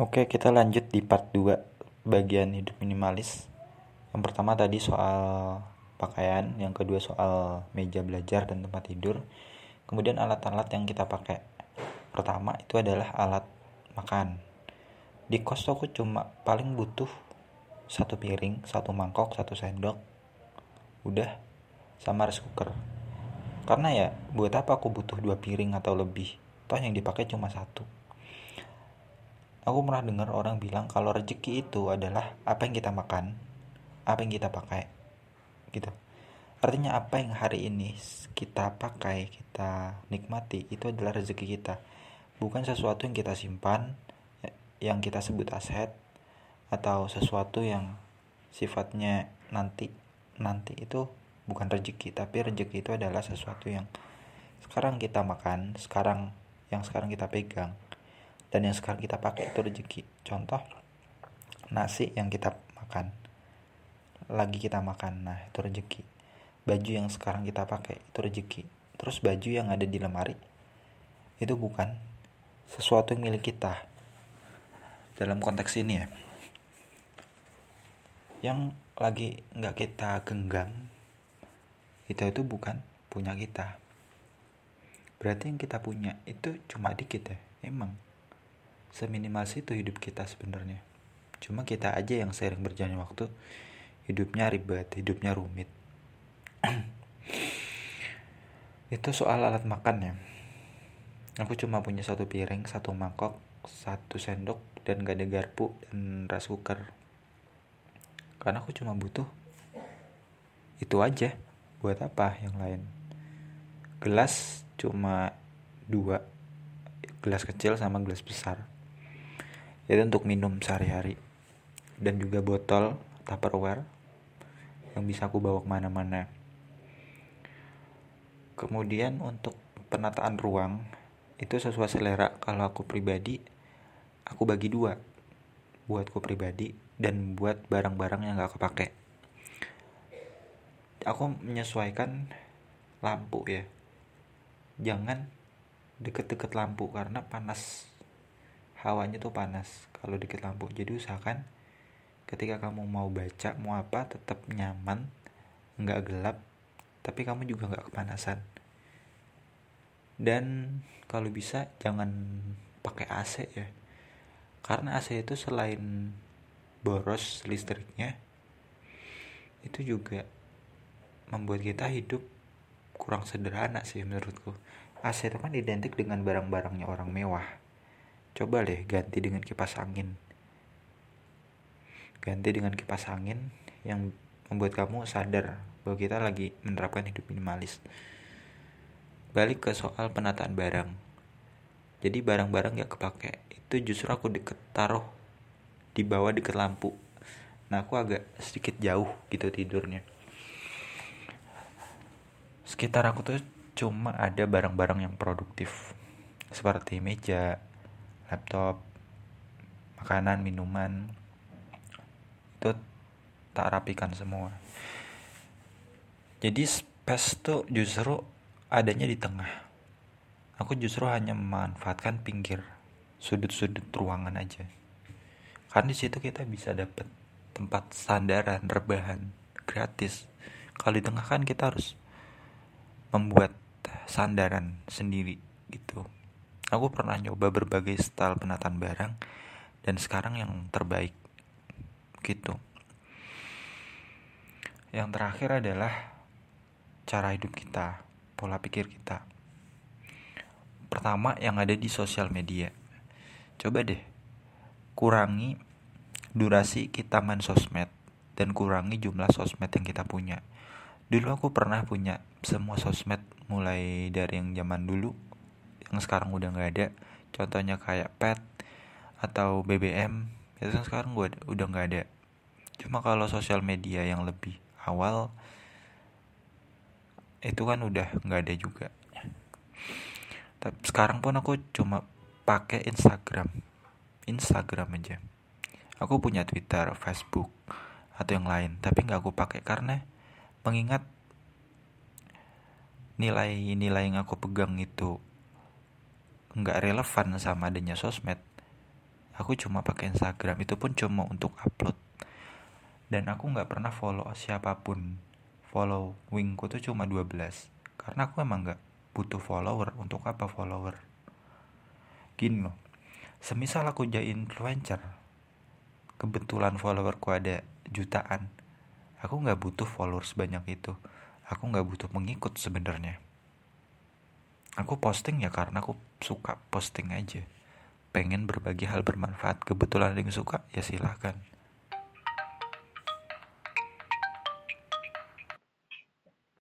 Oke, kita lanjut di part 2 bagian hidup minimalis. Yang pertama tadi soal pakaian, yang kedua soal meja belajar dan tempat tidur. Kemudian alat-alat yang kita pakai. Pertama itu adalah alat makan. Di kos aku cuma paling butuh satu piring, satu mangkok, satu sendok. Udah sama rice cooker. Karena ya buat apa aku butuh dua piring atau lebih? Toh yang dipakai cuma satu aku pernah dengar orang bilang kalau rezeki itu adalah apa yang kita makan, apa yang kita pakai, gitu. Artinya apa yang hari ini kita pakai, kita nikmati itu adalah rezeki kita, bukan sesuatu yang kita simpan, yang kita sebut aset, atau sesuatu yang sifatnya nanti nanti itu bukan rezeki, tapi rezeki itu adalah sesuatu yang sekarang kita makan, sekarang yang sekarang kita pegang dan yang sekarang kita pakai itu rezeki. Contoh nasi yang kita makan. Lagi kita makan nah itu rezeki. Baju yang sekarang kita pakai itu rezeki. Terus baju yang ada di lemari itu bukan sesuatu yang milik kita. Dalam konteks ini ya. Yang lagi nggak kita genggam itu itu bukan punya kita. Berarti yang kita punya itu cuma dikit ya emang seminimal itu hidup kita sebenarnya. Cuma kita aja yang sering berjalan waktu hidupnya ribet hidupnya rumit. Itu soal alat makan ya. Aku cuma punya satu piring satu mangkok satu sendok dan gak ada garpu dan rice cooker. Karena aku cuma butuh itu aja. Buat apa yang lain? Gelas cuma dua. Gelas kecil sama gelas besar itu untuk minum sehari-hari. Dan juga botol tupperware yang bisa aku bawa ke mana-mana. Kemudian untuk penataan ruang itu sesuai selera. Kalau aku pribadi aku bagi dua. Buatku pribadi dan buat barang-barang yang gak kepake. Aku menyesuaikan lampu ya. Jangan deket-deket lampu karena panas hawanya tuh panas kalau dikit lampu. Jadi usahakan ketika kamu mau baca mau apa tetap nyaman nggak gelap tapi kamu juga nggak kepanasan. Dan kalau bisa jangan pakai AC ya. Karena AC itu selain boros listriknya itu juga membuat kita hidup kurang sederhana sih menurutku. AC itu kan identik dengan barang-barangnya orang mewah Coba deh ganti dengan kipas angin. Ganti dengan kipas angin yang membuat kamu sadar bahwa kita lagi menerapkan hidup minimalis. Balik ke soal penataan barang. Jadi barang-barang gak kepake itu justru aku deket taruh di bawah deket lampu. Nah aku agak sedikit jauh gitu tidurnya. Sekitar aku tuh cuma ada barang-barang yang produktif seperti meja, laptop makanan minuman itu tak rapikan semua. Jadi space tuh justru adanya di tengah. Aku justru hanya memanfaatkan pinggir sudut-sudut ruangan aja. Karena di situ kita bisa dapat tempat sandaran rebahan gratis. Kalau di tengah kan kita harus membuat sandaran sendiri gitu Aku pernah nyoba berbagai style penataan barang dan sekarang yang terbaik gitu. Yang terakhir adalah cara hidup kita, pola pikir kita. Pertama yang ada di sosial media. Coba deh kurangi durasi kita main sosmed dan kurangi jumlah sosmed yang kita punya. Dulu aku pernah punya semua sosmed mulai dari yang zaman dulu yang sekarang udah nggak ada. Contohnya kayak pet atau BBM itu kan sekarang gue udah nggak ada. Cuma kalau sosial media yang lebih awal itu kan udah nggak ada juga. Tapi sekarang pun aku cuma pakai Instagram. Instagram aja. Aku punya Twitter Facebook atau yang lain tapi nggak aku pakai karena mengingat nilai-nilai yang aku pegang itu nggak relevan sama adanya sosmed. Aku cuma pakai Instagram itu pun cuma untuk upload. Dan aku nggak pernah follow siapa pun. Follow wingku tuh cuma 12 karena aku emang nggak butuh follower untuk apa follower? Gini loh semisal aku jadi influencer kebetulan followerku ada jutaan aku nggak butuh followers banyak itu. Aku nggak butuh pengikut sebenarnya aku posting ya karena aku suka posting aja. Pengen berbagi hal bermanfaat. Kebetulan ada yang suka ya silahkan